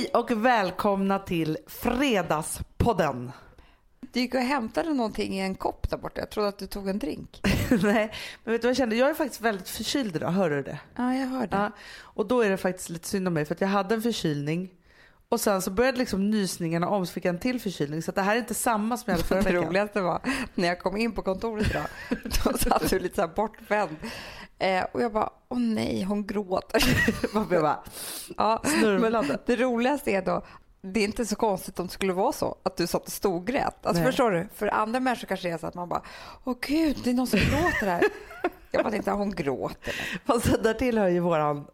Hej och välkomna till Fredagspodden. Du gick och hämtade någonting i en kopp där borta. Jag trodde att du tog en drink. Nej, men vet du vad jag kände? Jag är faktiskt väldigt förkyld idag, hör du det? Ja, jag hörde. Ja, och då är det faktiskt lite synd om mig för att jag hade en förkylning och sen så började liksom nysningarna om så fick jag en till förkylning så det här är inte samma som jag hade förra Det veckan. roligaste var när jag kom in på kontoret idag. Då satt du lite så här bortvänd. Eh, och jag bara, åh nej, hon gråter. Jag bara, ja, det roligaste är då, det är inte så konstigt om det skulle vara så att du satt och storgrät. Alltså Nej. förstår du? För andra människor kanske det är så att man bara, åh gud, det är någon som gråter här. Jag bara tänkte, hon gråter. fast där tillhör ju våran,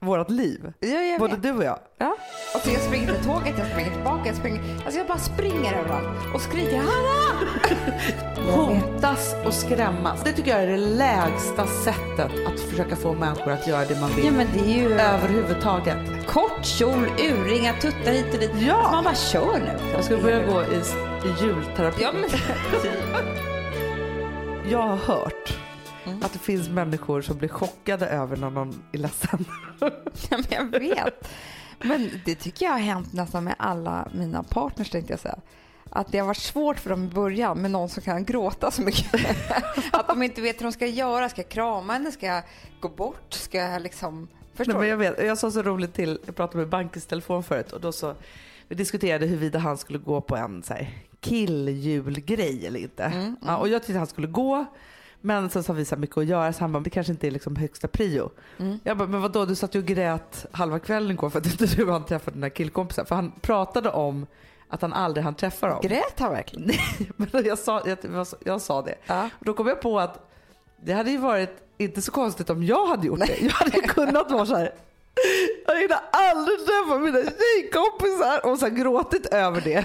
vårat liv. Ja, jag Både vet. du och jag. Ja. Och så jag springer till tåget, jag springer tillbaka, jag springer. Alltså jag bara springer överallt och skriker Hanna! Hotas och skrämmas. Det tycker jag är det lägsta sättet att försöka få människor att göra det man vill. Ja men det är ju Överhuvudtaget. kort kjol, urringar, tuttar hit och dit. Ja. Alltså man bara kör nu. Jag ska börja gå i, i julterapi. Ja men Jag har hört Mm. att det finns människor som blir chockade över när någon är ledsen. Ja, men jag vet. Men det tycker jag har hänt nästan med alla mina partners tänkte jag säga. Att det har varit svårt för dem i början med någon som kan gråta så mycket. Att de inte vet hur de ska göra. Ska jag krama henne? Ska jag gå bort? Ska jag liksom... Förstår Nej, men jag, vet, jag sa så roligt till, jag pratade med Bankes telefon förut och då så vi diskuterade huruvida han skulle gå på en så här, killjulgrej eller inte. Mm, Ja, och jag tyckte han skulle gå. Men sen så har vi så mycket att göra så han bara, det kanske inte är liksom högsta prio. Mm. Jag bara, men vadå du satt ju och grät halva kvällen igår för att inte du hann träffa den här killkompisen. För han pratade om att han aldrig hann träffa dem. Grät han verkligen? Nej, men jag sa, jag, jag sa det. Ja. Och då kom jag på att det hade ju varit inte så konstigt om jag hade gjort det. Jag hade kunnat vara så här. Jag hinner aldrig träffa mina tjejkompisar och så här gråtit över det.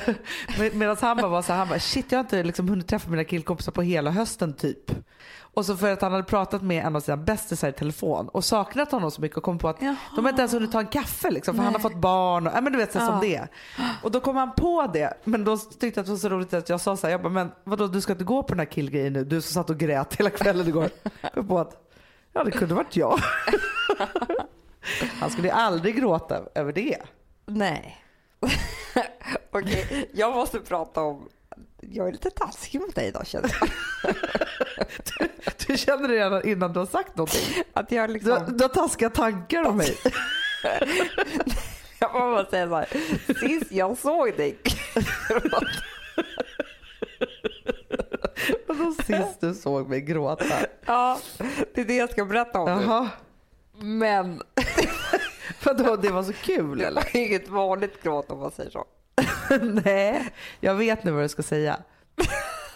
Med, Medan han bara var så här, han bara shit jag har inte liksom hunnit träffa mina killkompisar på hela hösten typ. Och så för att han hade pratat med en av sina bästisar i telefon och saknat honom så mycket och kom på att Jaha. de har inte ens hunnit ta en kaffe liksom för han har Nej. fått barn och ja, men du vet så här, som Ja. det. Och då kom han på det men då tyckte jag att det var så roligt att jag sa så här, jag bara, men vadå du ska inte gå på den här killgrejen nu du som satt och grät hela kvällen igår. Jag på att ja det kunde varit jag. Han skulle aldrig gråta över det. Nej. Okej, jag måste prata om... Jag är lite taskig mot dig idag känner jag. Du känner det redan innan du har sagt någonting. Att jag Du, liksom... du har taskiga tankar om mig. Jag får bara säga så här. Sist jag såg dig... Vadå sist du såg mig gråta? ja, det är det jag ska berätta om nu. Men Vadå det var så kul det eller? var inget vanligt gråt om man säger så. Nej, jag vet nu vad du ska säga.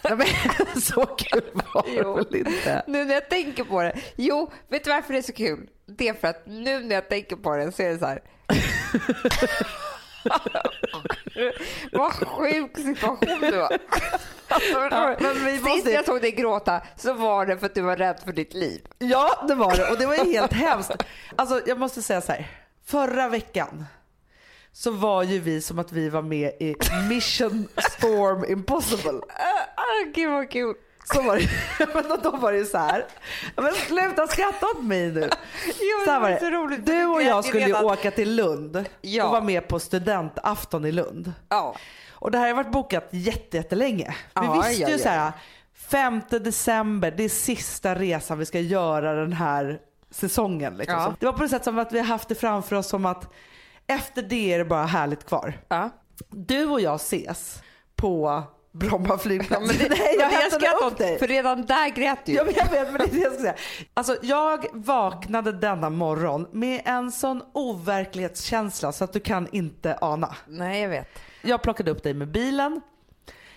Nej, men, så kul var det Jo. väl inte? Nu när jag tänker på det. Jo, vet du varför det är så kul? Det är för att nu när jag tänker på det så är det så här. Vad sjuk situation du var. Alltså, Ja, men vi Sist måste- jag såg dig gråta så var det för att du var rädd för ditt liv. Ja, det var det och det var ju helt hemskt. Alltså jag måste säga så här. Förra veckan så var ju vi som att vi var med i Mission Storm Impossible. Ah, gud vad kul. Så var det. Men då var det ju så här. Men sluta skratta åt mig nu. Jo, Så det var var så det. roligt. Du och jag skulle ju åka till Lund Ja. och vara med på studentafton i Lund. Ja. Och det här har varit bokat jätte, jättelänge. Vi Ja, visste ju ja, så här, 5 december, det är sista resan vi ska göra den här säsongen. Liksom. Ja. Det var på något sätt som att vi har haft det framför oss som att efter det är det bara härligt kvar. Ja. Du och jag ses på Bromma flygplats. Men det, Nej, jag skrattar upp åt, dig. För redan där grät du. Ja, men jag vet, men det är det jag ska säga. Alltså, jag vaknade denna morgon med en sån overklighetskänsla så att du kan inte ana. Nej, jag vet. Jag plockade upp dig med bilen.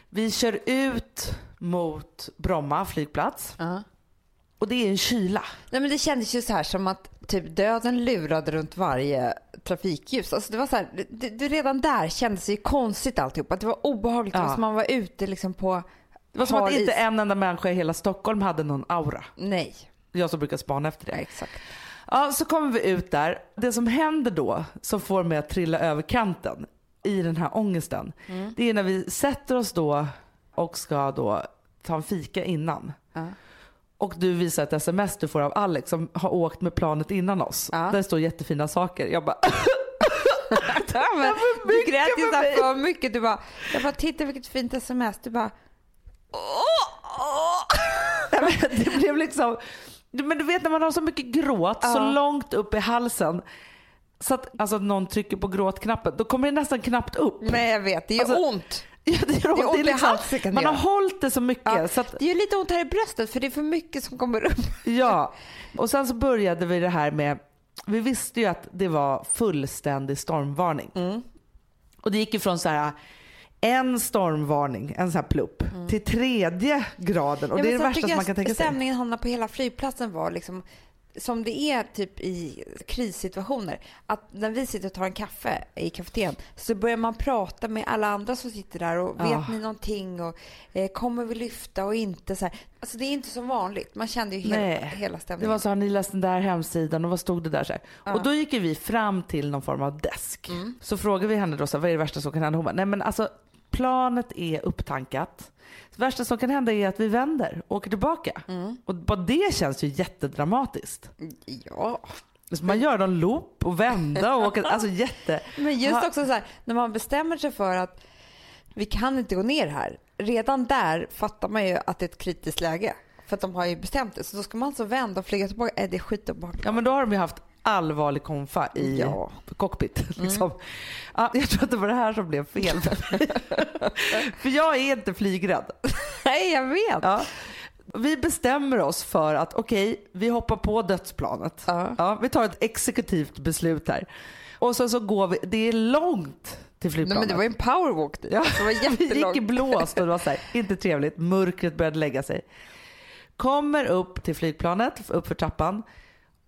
Vi kör ut mot Bromma flygplats och det är en kyla. Nej, men det kändes ju så här som att typ döden lurade runt varje trafikljus. Alltså det var så här, det, det, redan där kändes det ju konstigt alltihop. Att det var obehagligt. Det var Ja. som man var ute liksom på Det var som att inte is. en enda människa i hela Stockholm hade någon aura. Nej, Jag som brukar spana efter ja, det. exakt. Ja, så kommer vi ut där. Det som händer då, som får mig att trilla över kanten i den här ångesten, det är när vi sätter oss då och ska då ta en fika innan. Ja. Och du visar ett sms du får av Alex som har åkt med planet innan oss. Ja. Där det står jättefina saker. Jag bara Ja, men, du grät ju för så här mig. för mycket. Du bara, jag bara, titta vilket fint sms. Du bara, åh, åh. Nej, men det blev liksom, men du vet när man har så mycket gråt så Ja. långt upp i halsen så att alltså, någon trycker på gråtknappen, då kommer det nästan knappt upp. Nej jag vet, det gör Alltså, ont. Ja, det. Det är ont i liksom, halsen man har hållit det så mycket. Ja, Så att, det gör lite ont här i bröstet för det är för mycket som kommer upp. ja. Och sen så började vi det här med, vi visste ju att det var fullständig stormvarning. Och det gick ifrån så här en stormvarning, en sån här plupp, till tredje graden. Och Ja, det är det värsta som man kan tänka sig. Stämningen hamnar på hela flygplatsen var liksom som det är typ i krissituationer. Att när vi sitter och tar en kaffe i kafeterian så börjar man prata med alla andra som sitter där och vet Ja. ni någonting och eh, kommer vi lyfta och inte så här. Alltså det är inte som vanligt. Man kände ju hela, hela Det stämningen. var så, har ni läst den där hemsidan och vad stod det där? Så här. Ja. Och då gick vi fram till någon form av desk. Mm. Så frågade vi henne då, så här, vad är det värsta som kan hända? Hon bara, nej men alltså planet är upptankat. Det värsta som kan hända är att vi vänder och åker tillbaka. Mm. Och bara det känns ju jättedramatiskt. Ja, Så man gör någon loop och vända och åka, alltså jätte... men just också så här när man bestämmer sig för att vi kan inte gå ner här. Redan där fattar man ju att det är ett kritiskt läge. För att de har ju bestämt det. Så då ska man alltså vända och flyga tillbaka. Äh, det är skitobehagligt. Ja men då har de ju haft allvarlig konfa i Ja. cockpit. Liksom. Ja, jag tror att det var det här som blev fel för jag är inte flygrädd. Nej, jag vet. Ja. Vi bestämmer oss för att okej, vi hoppar på dödsplanet. Ja. vi tar ett exekutivt beslut här. Och sen så går vi, det är långt till Nej, flygplanet. men det var en powerwalk dit. Ja, Det var vi gick i blåst och det var så här, inte trevligt. Mörkret började lägga sig. Kommer upp till flygplanet, upp för trappan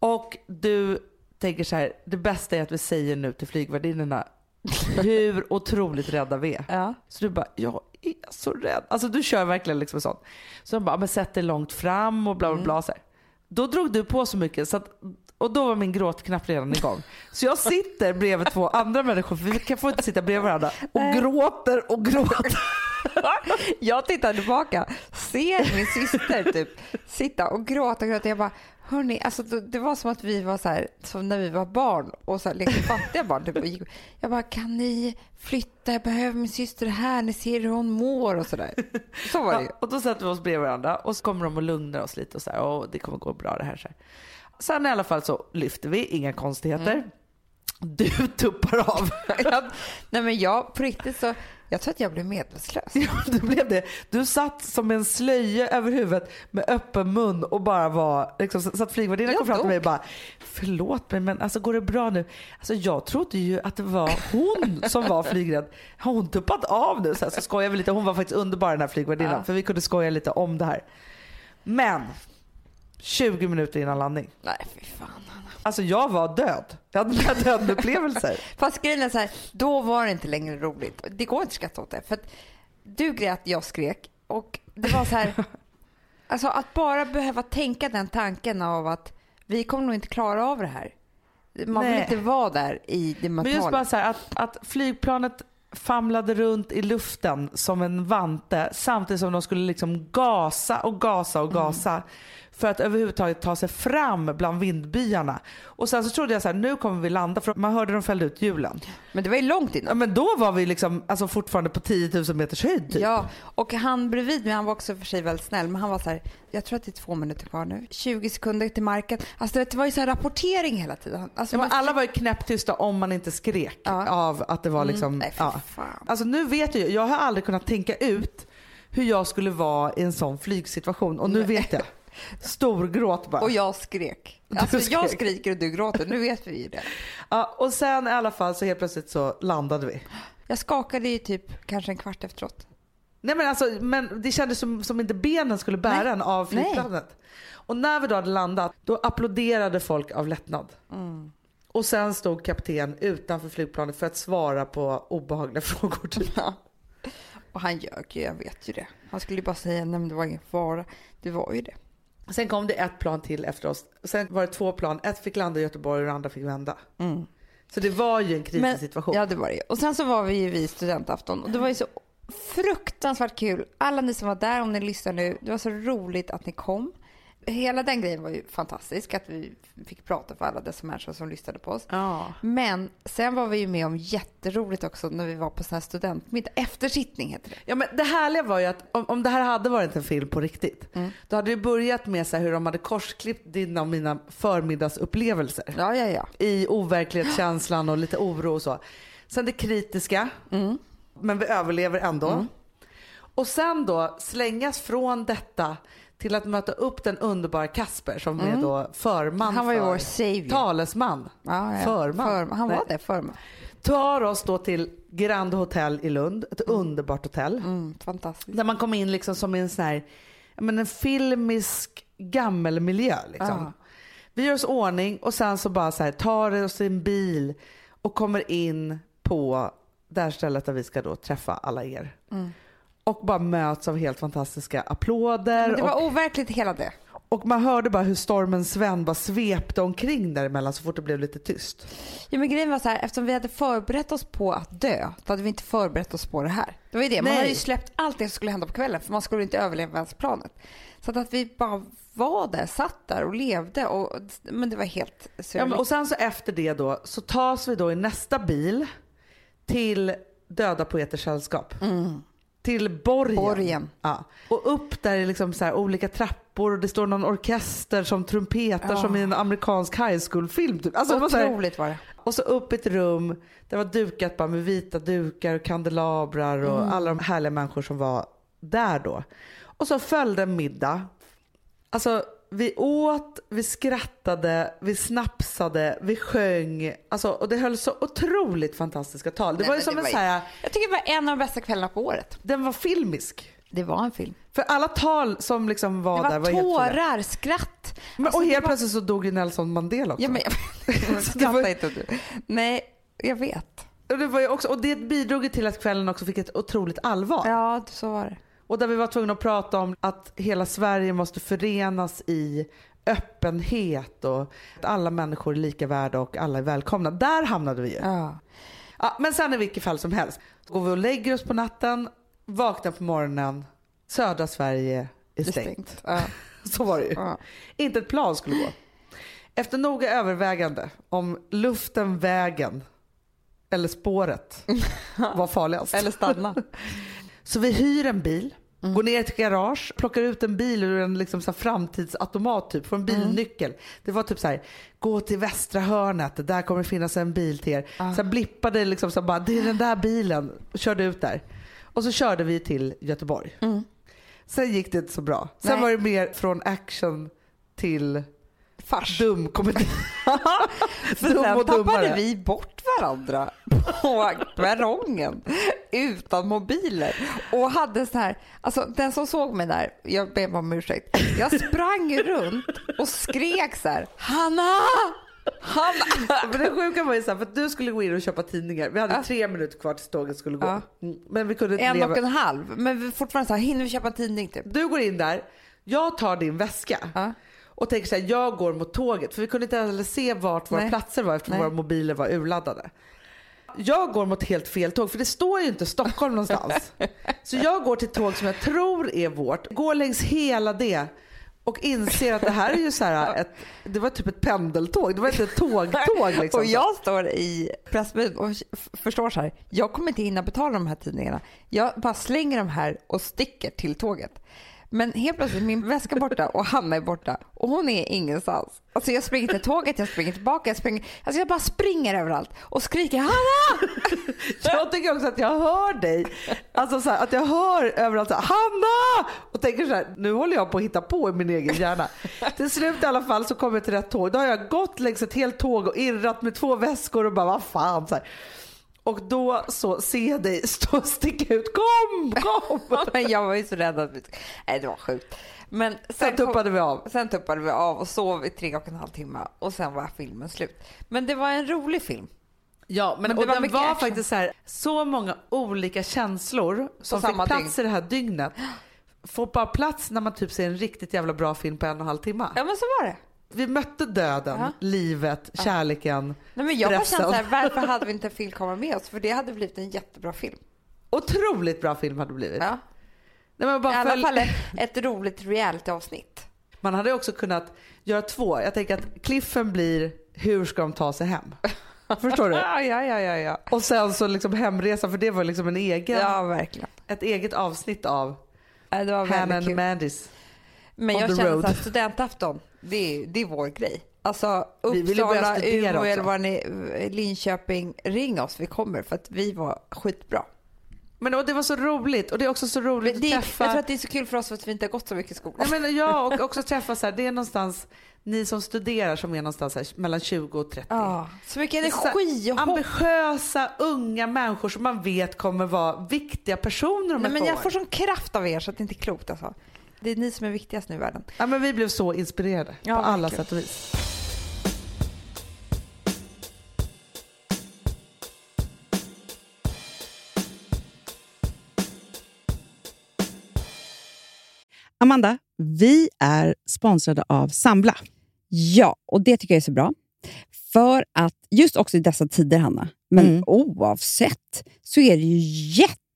och du tänker så här, det bästa är att vi säger nu till flygvärdinnorna hur otroligt rädda vi är. Ja. Så du bara, jag är så rädd. Alltså du kör verkligen liksom sånt. Så de bara, men sätt dig långt fram och bla bla bla. Så här. Då drog du på så mycket så att, och då var min gråtknapp redan igång. Så jag sitter bredvid två andra människor, för vi kan få inte sitta bredvid varandra, och Nej. gråter och gråter. Jag tittar tillbaka, ser min syster typ sitta och gråta och gråta. Jag bara, hörni, alltså det var som att vi var så här, som när vi var barn och så här, lekte fattiga barn. Typ, jag bara, kan ni flytta? Jag behöver min syster här. Ni ser hur hon mår och sådär. Så var det ju. Ja, och då sätter vi oss bredvid varandra och så kommer de och lugnar oss lite och så här, och det kommer gå bra det här. Så här. Sen i alla fall så lyfter vi, inga konstigheter. Du tuppar av. Jag, nej men jag, på riktigt så, jag tror att jag blev medvetslös. Ja, det blev det. Du satt som en slöja över huvudet med öppen mun och bara var, liksom, så att flygvärdinnan kom fram till mig och bara, förlåt mig men alltså går det bra nu? Alltså jag trodde ju att det var hon som var flygrädd. Har hon tuppat av nu? Så, här, så skojade vi lite. Hon var faktiskt underbar den här flygvärdinnan Ja. för vi kunde skoja lite om det här. Men 20 minuter innan landning. Nej fy fan. Alltså jag var död. Jag hade mina dödupplevelser. Fast grejen är så här, då var det inte längre roligt. Det går inte att skratta åt det. För att du grät, jag skrek. Och det var så här, alltså att bara behöva tänka den tanken av att vi kommer nog inte klara av det här. Man vill Nej. inte vara där i det Men just mentala. bara så här att, att flygplanet famlade runt i luften som en vante samtidigt som de skulle liksom gasa och gasa och gasa för att överhuvudtaget ta sig fram bland vindbyarna. Och sen så trodde jag så här, nu kommer vi landa för man hörde dem fällde ut hjulen. Men det var ju långt Ja, innan. men då var vi liksom alltså fortfarande på 10 000 meters höjd typ. Ja, och han bredvid mig, han var också för sig väldigt snäll, men han var så här, jag tror att det är två minuter kvar nu, 20 sekunder till marken. Alltså det var ju så här rapportering hela tiden. Alltså, Ja, man- alla var ju knäpptysta om man inte skrek Ja. av att det var liksom... Mm, nej, ja. Alltså nu vet jag jag har aldrig kunnat tänka ut hur jag skulle vara i en sån flygsituation och nu vet jag. Storgråt bara. Och jag skrek. Alltså jag skrek. skriker och du gråter, nu vet vi ju det. Ja, och sen i alla fall så helt plötsligt så landade vi. Jag skakade ju typ kanske en kvart efteråt. Nej men alltså, men det kändes som, som inte benen skulle bära Nej. en av flygplanet. Och när vi då hade landat, då applåderade folk av lättnad. Mm. Och sen stod kapten utanför flygplanet för att svara på obehagliga frågor. Ja. Och han ljög ju, jag vet ju det. Han skulle ju bara säga nej men det var ingen fara. Det var ju det. Sen kom det ett plan till efter oss. Sen var det två plan. Ett fick landa i Göteborg och det andra fick vända. Så det var ju en krissituation. Ja det var det. Och sen så var vi ju vid studentafton och det var ju så fruktansvärt kul. Alla ni som var där, om ni lyssnar nu, det var så roligt att ni kom. Hela den grejen var ju fantastisk, att vi fick prata för alla dessa människor som lyssnade på oss. Ja. Men sen var vi ju med om jätteroligt också när vi var på sån här studentmiddag. Eftersittning heter det. Ja, men det härliga var ju att om, om det här hade varit en film på riktigt, Mm. då hade det börjat med så hur de hade korsklippt dina och mina förmiddagsupplevelser. Ja, ja, ja. I overklighetskänslan och lite oro och så. Sen det kritiska, Mm. men vi överlever ändå. Och sen då slängas från detta till att möta upp den underbara Kasper som är då förman Mm. Han var ju för, vår savior. talesman. ja, ja. Förman. För, han var Nej. det, förman. Tar oss då till Grand Hotel i Lund, ett underbart hotell. Mm, fantastiskt. Där man kom in liksom som i en sån här, men en filmisk gammelmiljö. Liksom. Ja. Vi gör oss ordning och sen så bara så här, tar oss i en bil och kommer in på det här stället där vi ska då träffa alla er. Och bara möts av helt fantastiska applåder. Mm. Men det och, var overkligt hela det. och man hörde bara hur stormen Sven bara svepte omkring däremellan så fort det blev lite tyst. Ja, men grejen var så här, eftersom vi hade förberett oss på att dö, då hade vi inte förberett oss på det här. Det var ju det. Man Nej. hade ju släppt allt det som skulle hända på kvällen för man skulle inte överleva ens planet. Så att, vi bara var där, satt där och levde. Och, men det var helt Ja, surreal. men, och sen så efter det då så tas vi då i nästa bil till Döda Poeters Sällskap. Till Borgen. Borgen. Ja. Och upp där är liksom så här olika trappor och det står någon orkester som trumpetar Ja. som i en amerikansk high school-film. Typ. Alltså, det var här, Otroligt var det. och så upp i ett rum där var dukat bara med vita dukar och kandelabrar och Mm. alla de härliga människor som var där då. Och så följde en middag. Alltså vi åt, vi skrattade, vi snapsade, vi sjöng. Alltså, och det höll så otroligt fantastiska tal. Det Nej, var ju som en var så här, Jag tycker det var en av de bästa kvällarna på året. den var filmisk. Det var en film. För alla tal som liksom var, var där var helt otroliga. tårar, skratt. Men, Alltså, och helt var- plötsligt så dog ju Nelson Mandela också. Ja, men, jag var- inte du. Nej, jag vet. och, det var också, och det bidrog till att kvällen också fick ett otroligt allvar. Ja, så var det. Och där vi var tvungna att prata om att hela Sverige måste förenas i öppenhet och att alla människor är lika värda och alla är välkomna. Där hamnade vi ju. Ja. Ja, men sen i vilket fall som helst. Går vi och lägger oss på natten, vaknar på morgonen, södra Sverige är stängt. stängt. Ja. Så var det ju. Ja. Inte ett plan skulle gå. Efter noga övervägande om luften, vägen eller spåret var farligast. Eller stanna. Så vi hyr en bil, Mm. går ner till ett garage, plockar ut en bil ur en liksom så framtidsautomat typ, får en Mm. bilnyckel. Det var typ så här, gå till västra hörnet, där kommer det finnas en bil till er. Ah. Sen blippade liksom så bara, det är den där bilen, och körde ut där. Och så körde vi till Göteborg. Sen gick det inte så bra. Sen Mm. Nej. var det mer från action till Fars. dum. För Dum sen och tappade dummare. vi bort varandra på perrongen utan mobiler. Och hade så här, alltså den som såg mig där, jag ber om ursäkt. Jag sprang runt och skrek så här, Hanna! Hanna! Men det sjuka var ju så här, för att du skulle gå in och köpa tidningar. Vi hade Ja. tre minuter kvar tills tåget skulle gå. Ja. Men vi kunde inte En leva. och en halv. Men vi fortfarande så här, hinner vi köpa en tidning typ? Du går in där, jag tar din väska Ja. Och tänker så här, jag går mot tåget. För vi kunde inte heller se vart våra Nej. platser var eftersom Nej. våra mobiler var urladdade. Jag går mot helt fel tåg för det står ju inte Stockholm någonstans. Så jag går till tåg som jag tror är vårt, går längs hela det och inser att det här är ju så här ett, det var typ ett pendeltåg, det var inte ett tågtåg liksom. Och jag står i Pressbyrån och förstår så här, jag kommer inte hinna betala de här tidningarna. Jag bara slänger de här och sticker till tåget. Men helt plötsligt min väska borta och Hanna är borta och hon är ingenstans. Alltså jag springer till tåget, jag springer tillbaka, jag springer, alltså jag bara springer överallt och skriker Hanna! Jag tycker också att jag hör dig. Alltså så här, att jag hör överallt så här, Hanna! Och tänker så här, nu håller jag på att hitta på i min egen hjärna. Till slut i alla fall så kommer jag till rätt tåg. Då har jag gått längs ett helt tåg och irrat med två väskor och bara vad fan. Så här. Och då så ser jag dig stå och sticka ut. Kom, kom! Men jag var ju så rädd att vi... Nej det var sjukt. Men sen, Sen tuppade vi av. Sen tuppade vi av och sov i tre och en halv timme och sen var filmen slut. Men det var en rolig film. Ja, men, Men det och var den var action. faktiskt så här, så många olika känslor som fick plats i det här dygnet. Får bara plats när man typ ser en riktigt jävla bra film på en och en halv timme. Ja men så var det. Vi mötte döden, Ja. livet, kärleken, Nej, men jag bara kände så här, varför hade vi inte en filmkamera med oss? För det hade blivit en jättebra film. Otroligt bra film hade det blivit. Ja. Nej, men I bara alla följ- fall ett, roligt reality-avsnitt. Man hade också kunnat göra två. Jag tänker att cliffen blir hur ska de ta sig hem? Förstår du? Ja, ja, ja, ja. ja. Och sen så liksom hemresa för det var liksom en egen, Ja, verkligen. ett eget avsnitt av Ja, Det var Hannah väldigt and. Mandys. Men jag känner road. att studentafton, det är, det är vår grej. Alltså Vi Uppsala, studera Umeå eller vad ni, Linköping, ring oss, vi kommer för att vi var skitbra. Men och det var så roligt och det är också så roligt det, att jag träffa. tror att det är så kul för oss för att vi inte har gått så mycket i skolan. Nej, men ja, och också träffa så här, det är någonstans ni som studerar som är någonstans här, mellan 20 och 30. Ja, så mycket energi och hopp. Ambitiösa unga människor som man vet kommer vara viktiga personer om Nej, ett men år. jag får sån kraft av er så att det inte är klokt alltså. Det är ni som är viktigast nu i världen. ja, men vi blev så inspirerade Ja, på alla sätt och vis. Amanda, vi är sponsrade av Sambla. Ja, och det tycker jag är så bra. För att just också i dessa tider, Hanna, men Mm. oavsett, så är det ju jätte,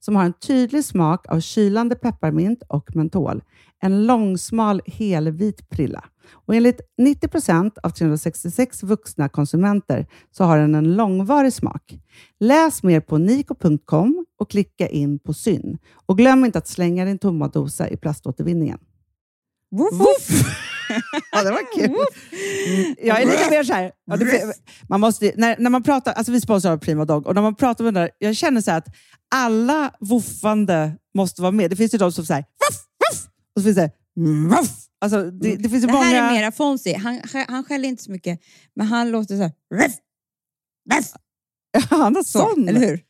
som har en tydlig smak av kylande pepparmint och mentol. En långsmal helvit prilla. Och enligt 90 procent av 366 vuxna konsumenter så har den en långvarig smak. Läs mer på niko.com och klicka in på Syn. Och glöm inte att slänga din tomma dosa i plaståtervinningen. Woof! ja, det var kul. Mm, Jag är lite mer så här. Man måste, när, när man pratar, alltså vi sponsrar Prima Dog och när man pratar med den där, jag känner så här att alla woofande måste vara med. Det finns ju de som säger voff, voff, och så finns det voff. Alltså, det, det finns ju Det många... här är mera Fonzie. Han, han skäller inte så mycket, men han låter så här. Ruff, ruff, Han har så, sån. eller hur?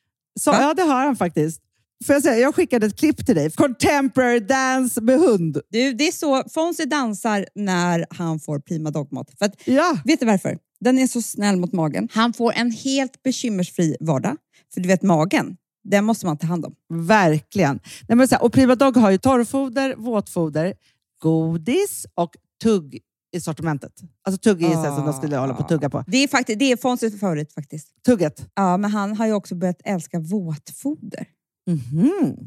Så, ja, det har han faktiskt. Får jag, säga, jag skickade ett klipp till dig. Contemporary dance med hund. Du, det är så Fonzie dansar när han får prima dogmat. För att, Ja, vet du varför? Den är så snäll mot magen. Han får en helt bekymmersfri vardag. För du vet, magen, den måste man ta hand om. verkligen. Nej, men så här, och Prima Dog har ju torrfoder, våtfoder, godis och tugg i sortimentet. Alltså tugg så här som de skulle hålla på att tugga på. Det är, faktiskt, det är Fonzies favorit faktiskt. Tugget. Ja, men han har ju också börjat älska våtfoder. Mm-hmm.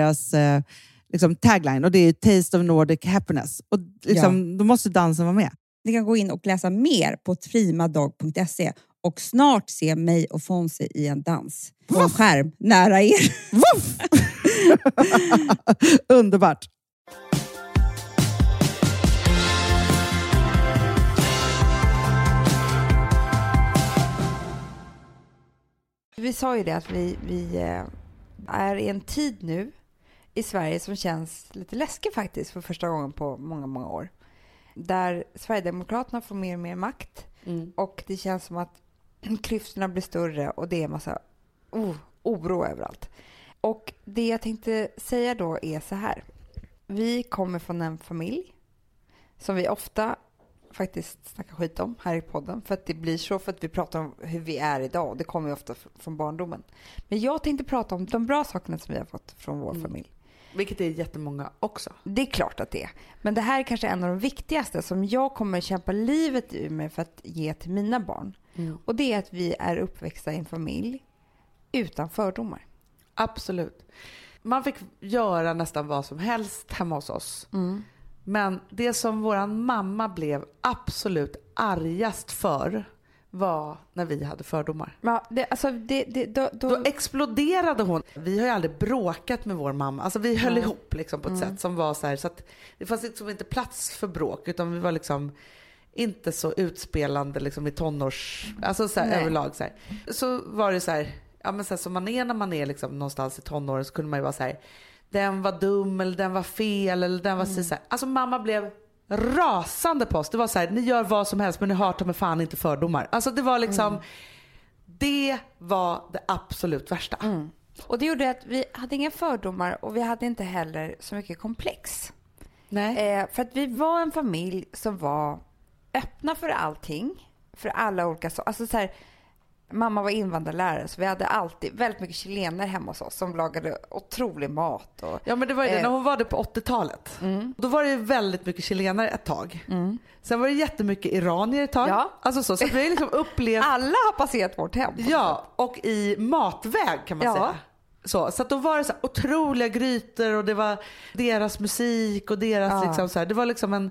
deras eh, liksom tagline och det är Taste of Nordic Happiness. Och liksom, Då måste dansen vara med. Ni kan gå in och läsa mer på primadog.se och snart se mig och Fonzie i en dans på en skärm nära er. Underbart! Vi sa ju det att vi, vi eh, är i en tid nu i Sverige som känns lite läskig faktiskt för första gången på många, många år. Där Sverigedemokraterna får mer och mer makt och det känns som att klyftorna blir större och det är en massa oh, oro överallt. Och det jag tänkte säga då är så här. Vi kommer från en familj som vi ofta faktiskt snackar skit om här i podden. För att det blir så för att vi pratar om hur vi är idag. Det kommer ju ofta från barndomen. Men jag tänkte prata om de bra sakerna som vi har fått från vår Mm. familj. Vilket är jättemånga också. Det är klart att det är. Men det här är kanske en av de viktigaste som jag kommer kämpa livet ur mig för att ge till mina barn. Och det är att vi är uppväxta i en familj utan fördomar. Absolut. Man fick göra nästan vad som helst hemma hos oss. Men det som våran mamma blev absolut argast för var när vi hade fördomar. Ja, det, alltså det, det, då, då, Då exploderade hon. Vi har ju aldrig bråkat med vår mamma. Alltså vi höll Nej. ihop liksom på ett sätt som var så här så att det fanns liksom inte plats för bråk utan vi var liksom inte så utspelande liksom i tonårs, alltså så här, överlag så här. Så var det så här, ja men så här, som man är när man är liksom någonstans i tonåren så kunde man ju vara så här, den var dum eller den var fel eller den var Mm. så här. Alltså mamma blev rasande på oss. Det var så här, ni gör vad som helst men ni har ta fan inte fördomar. Alltså det var liksom, Mm. det var det absolut värsta. och det gjorde att vi hade inga fördomar och vi hade inte heller så mycket komplex. Nej. Eh, för att vi var en familj som var öppna för allting. För alla olika saker. Alltså så här, mamma var invandrarlärare så vi hade alltid väldigt mycket chilenare hemma hos oss som lagade otrolig mat. Och, Ja men det var ju det, Eh. när hon var det på 80-talet. Då var det väldigt mycket chilenare ett tag. Sen var det jättemycket iranier ett tag. Ja. Alltså så, så vi liksom upplevt, alla har passerat vårt hem. ja och i matväg kan man Ja. säga. Så, så att då var det så här otroliga grytor och det var deras musik och deras Ja. liksom så här, det var liksom en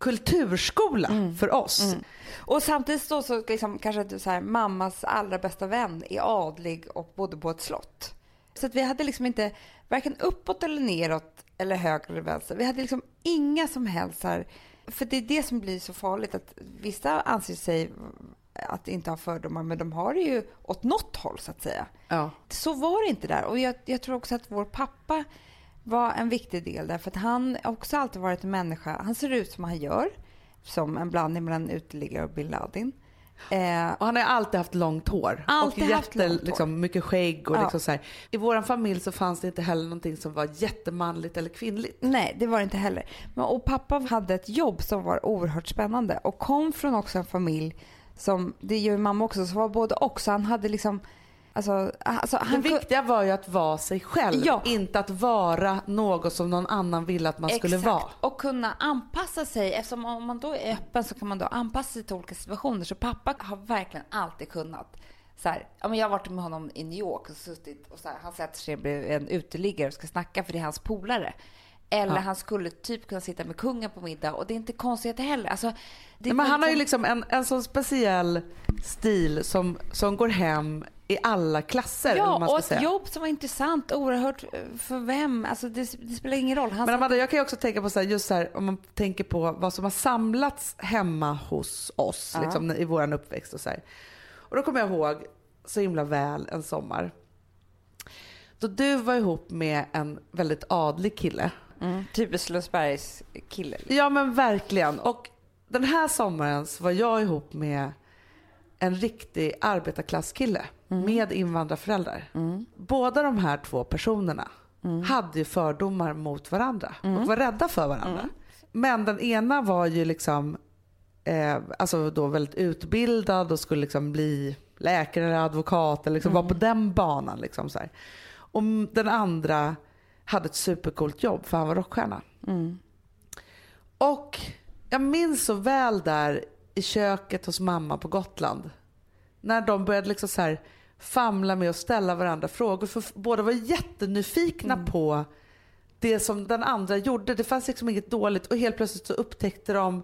kulturskola för oss. Och samtidigt då så liksom kanske att så här, mammas allra bästa vän är adlig och bodde på ett slott. Så att vi hade liksom inte varken uppåt eller neråt eller höger eller vänster. Vi hade liksom inga som helst här, för det är det som blir så farligt att vissa anser sig att inte ha fördomar men de har det ju åt något håll så att säga. Ja. Så var det inte där. Och jag, jag tror också att vår pappa var en viktig del där. För att han har också alltid varit en människa. Han ser ut som han gör. Som en blandning mellan uteliggare och bin Laden. Eh, Och han har alltid haft långt hår. Alltid och haft jätte, hår. liksom, mycket skägg och Ja. liksom så här. I vår familj så fanns det inte heller någonting som var jättemanligt eller kvinnligt. nej, det var det inte heller. Men, och pappa hade ett jobb som var oerhört spännande. Och kom från också en familj som, det gör mamma också, som var både och. Så han hade liksom, alltså, alltså Det han kunde- viktiga var ju att vara sig själv, Ja. inte att vara något som någon annan ville att man skulle Exakt. vara. Och kunna anpassa sig. Eftersom om man då är öppen så kan man då anpassa sig till olika situationer. Så pappa har verkligen alltid kunnat. Så här, ja, men jag har varit med honom i New York och suttit och så här, han sätter sig bredvid en uteliggare och ska snacka för det är hans polare. Eller Ja. han skulle typ kunna sitta med kungen på middag och det är inte konstigt heller. Alltså, det Nej, men han har ju liksom en, en sån speciell stil som, som går hem i alla klasser. Ja, man och ska ett säga. jobb som var intressant, oerhört eh, för vem? Alltså det, det spelar ingen roll. Han Men Amanda, jag kan ju också tänka på så här, just så här, om man tänker på vad som har samlats hemma hos oss Ja. liksom, i vår uppväxt och så här. Och då kommer jag ihåg så himla väl en sommar. Då du var ihop med en väldigt adlig kille. mm, typiskt Lundsbergs kille. Ja men verkligen. Och den här sommaren så var jag ihop med en riktig arbetarklasskille med invandrarföräldrar. Båda de här två personerna hade ju fördomar mot varandra och var rädda för varandra. Men den ena var ju liksom eh, alltså då väldigt utbildad och skulle liksom bli läkare eller advokat eller liksom vara på den banan. Liksom så här. Och den andra hade ett supercoolt jobb för han var rockstjärna. Och jag minns så väl där i köket hos mamma på Gotland. När de började liksom så här famla med att ställa varandra frågor. För båda var jättenyfikna på det som den andra gjorde. Det fanns liksom inget dåligt och helt plötsligt så upptäckte de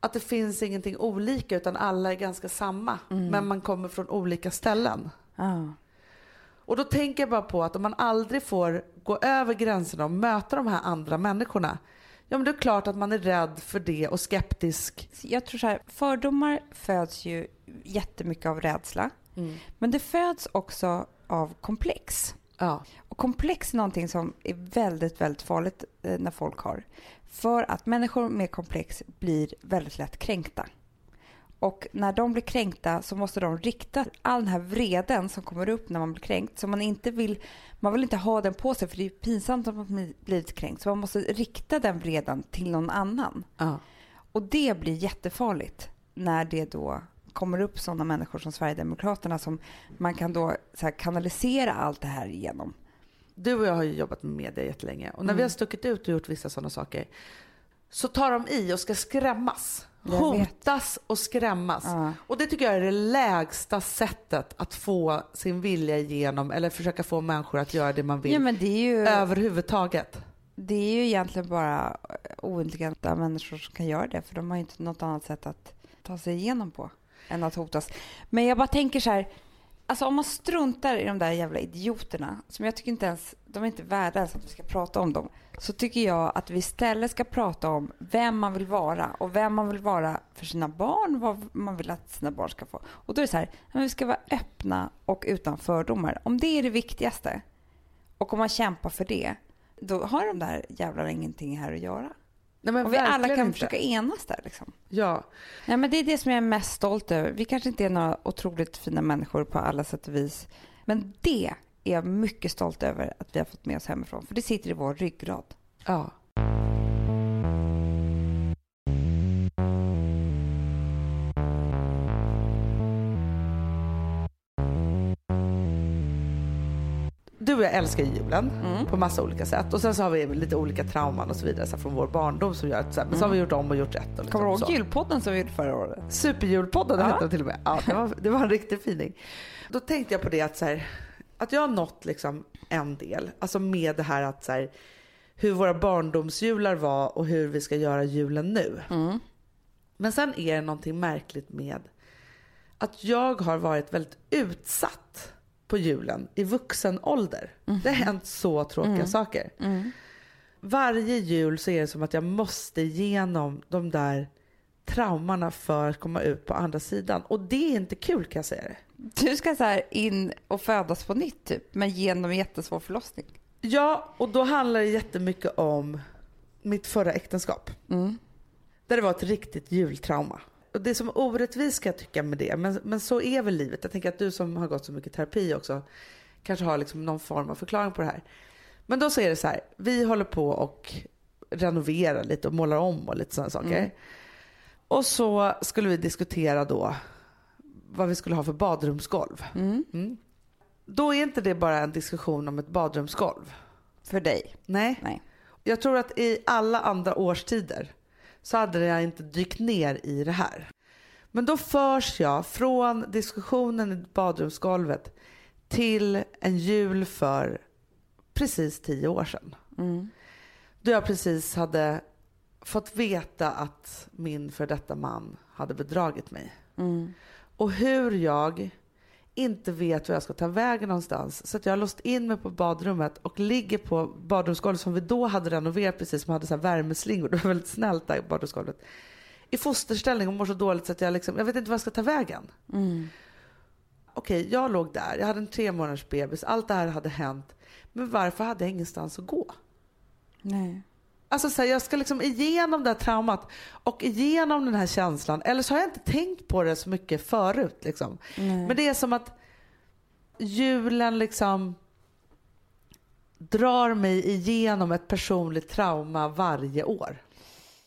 att det finns ingenting olika utan alla är ganska samma. Men man kommer från olika ställen. Ja. Och då tänker jag bara på att om man aldrig får gå över gränserna och möta de här andra människorna. Ja men det är klart att man är rädd för det och skeptisk. Jag tror så här, fördomar föds ju jättemycket av rädsla. Men det föds också av komplex. Ja. Och komplex är någonting som är väldigt, väldigt farligt eh, när folk har. För att människor med komplex blir väldigt lätt kränkta. Och när de blir kränkta så måste de rikta all den här vreden som kommer upp när man blir kränkt. Så man inte vill, man vill inte ha den på sig för det är pinsamt att man blivit kränkt. Så man måste rikta den vreden till någon annan. Ja. Och det blir jättefarligt när det då kommer upp sådana människor som Sverigedemokraterna som man kan då så kanalisera allt det här igenom. Du och jag har ju jobbat med media jättelänge och när Mm. vi har stuckit ut och gjort vissa sådana saker så tar de i och ska skrämmas. Hotas och skrämmas. Ja. Och det tycker jag är det lägsta sättet att få sin vilja igenom eller försöka få människor att göra det man vill Ja, men det är ju, överhuvudtaget. det är ju egentligen bara ointelligenta människor som kan göra det för de har ju inte något annat sätt att ta sig igenom på än att hotas. Men jag bara tänker så här, alltså om man struntar i de där jävla idioterna som jag tycker inte ens, de är inte värda ens att vi ska prata om dem. Så tycker jag att vi istället ska prata om vem man vill vara och vem man vill vara för sina barn, vad man vill att sina barn ska få. Och då är det så här, men vi ska vara öppna och utan fördomar. Om det är det viktigaste och om man kämpar för det, då har de där jävlarna ingenting här att göra. Nej, Och vi alla kan inte. försöka enas där liksom. Ja. Nej, men det är det som jag är mest stolt över. Vi kanske inte är några otroligt fina människor på alla sätt och vis. Men det är jag mycket stolt över att vi har fått med oss hemifrån. För det sitter i vår ryggrad. ja. Och jag älskar ju julen Mm. på massa olika sätt. Och sen så har vi lite olika trauman och så vidare så här, från vår barndom som gör att så här, men så har vi gjort om och gjort rätt. Och liksom Kommer du så. ihåg julpodden som vi gjorde förra året? Superjulpodden Ja. hette den till och med. Ja, det, var, det var en riktig fining. Då tänkte jag på det att, så här, att jag har nått liksom en del. Alltså med det här att så här, hur våra barndomsjular var och hur vi ska göra julen nu. Mm. Men sen är det någonting märkligt med att jag har varit väldigt utsatt på julen i vuxen ålder. Det har hänt så tråkiga saker. Mm. Varje jul så är det som att jag måste igenom de där traumorna för att komma ut på andra sidan. Och det är inte kul kan jag säga det. Du ska så här in och födas på nytt typ, men genom en jättesvår förlossning. Ja, och då handlar det jättemycket om mitt förra äktenskap. Mm. Där det var ett riktigt jultrauma. Och det är som orättvist ska jag tycka med det, men, men så är väl livet. Jag tänker att du som har gått så mycket terapi också kanske har liksom någon form av förklaring på det här. Men då så är det så här, vi håller på och renoverar lite och målar om och lite sådana saker. Mm. Och så skulle vi diskutera då vad vi skulle ha för badrumsgolv. Mm. Mm. Då är inte det bara en diskussion om ett badrumsgolv. För dig. Nej. Nej. Jag tror att i alla andra årstider så hade jag inte dykt ner i det här. Men då förs jag från diskussionen i badrumsgolvet till en jul för precis tio år sedan. Mm. Då jag precis hade fått veta att min för detta man hade bedragit mig. Mm. Och hur jag inte vet var jag ska ta vägen någonstans. Så att jag har låst in mig på badrummet och ligger på badrumsgolvet som vi då hade renoverat precis, som hade så här värmeslingor. Det var väldigt snällt där i badrumsgolvet. I fosterställning och mår så dåligt så att jag liksom, jag vet inte var jag ska ta vägen. Mm. Okej, jag låg där, jag hade en tre månaders bebis, allt det här hade hänt. Men varför hade jag ingenstans att gå? Nej. Alltså så här, jag ska liksom igenom det här traumat och igenom den här känslan. Eller så har jag inte tänkt på det så mycket förut. Liksom. Men det är som att julen liksom drar mig igenom ett personligt trauma varje år.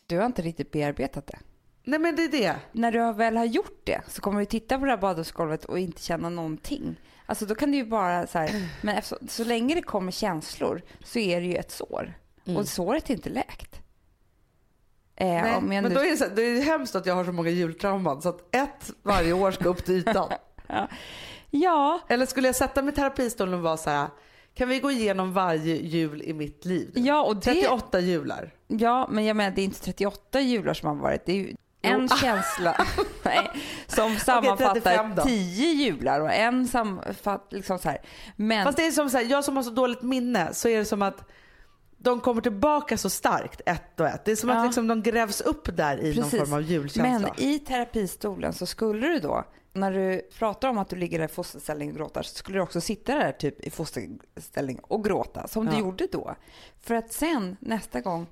Du har inte riktigt bearbetat det. Nej men det är det. när du väl har gjort det så kommer du titta på det här badrumsgolvet och inte känna någonting. Alltså då kan du ju bara så här, men efter, så länge det kommer känslor så är det ju ett sår. Och såret är inte läkt. Eh, Nej, men nu- då är det, så, det är hemskt att jag har så många jultrauman så att ett varje år ska upp till ytan. Ja, Eller skulle jag sätta mig i terapistolen och vara så här, kan vi gå igenom varje jul i mitt liv? ja, och det, 38 jular. ja, men jag menar det är inte 38 jular som har varit. Det är ju en Jo. känsla nej, som sammanfattar 35 då. 10 jular och en sammanfattar liksom så här. Men Fast det är som så här, jag som har så dåligt minne så är det som att de kommer tillbaka så starkt ett och ett. Det är som Ja. att liksom de grävs upp där i någon Precis. form av julkänsla. Men i terapistolen så skulle du då när du pratar om att du ligger där i fosterställning och gråter så skulle du också sitta där typ i fosterställning och gråta som du Ja. gjorde då. För att sen nästa gång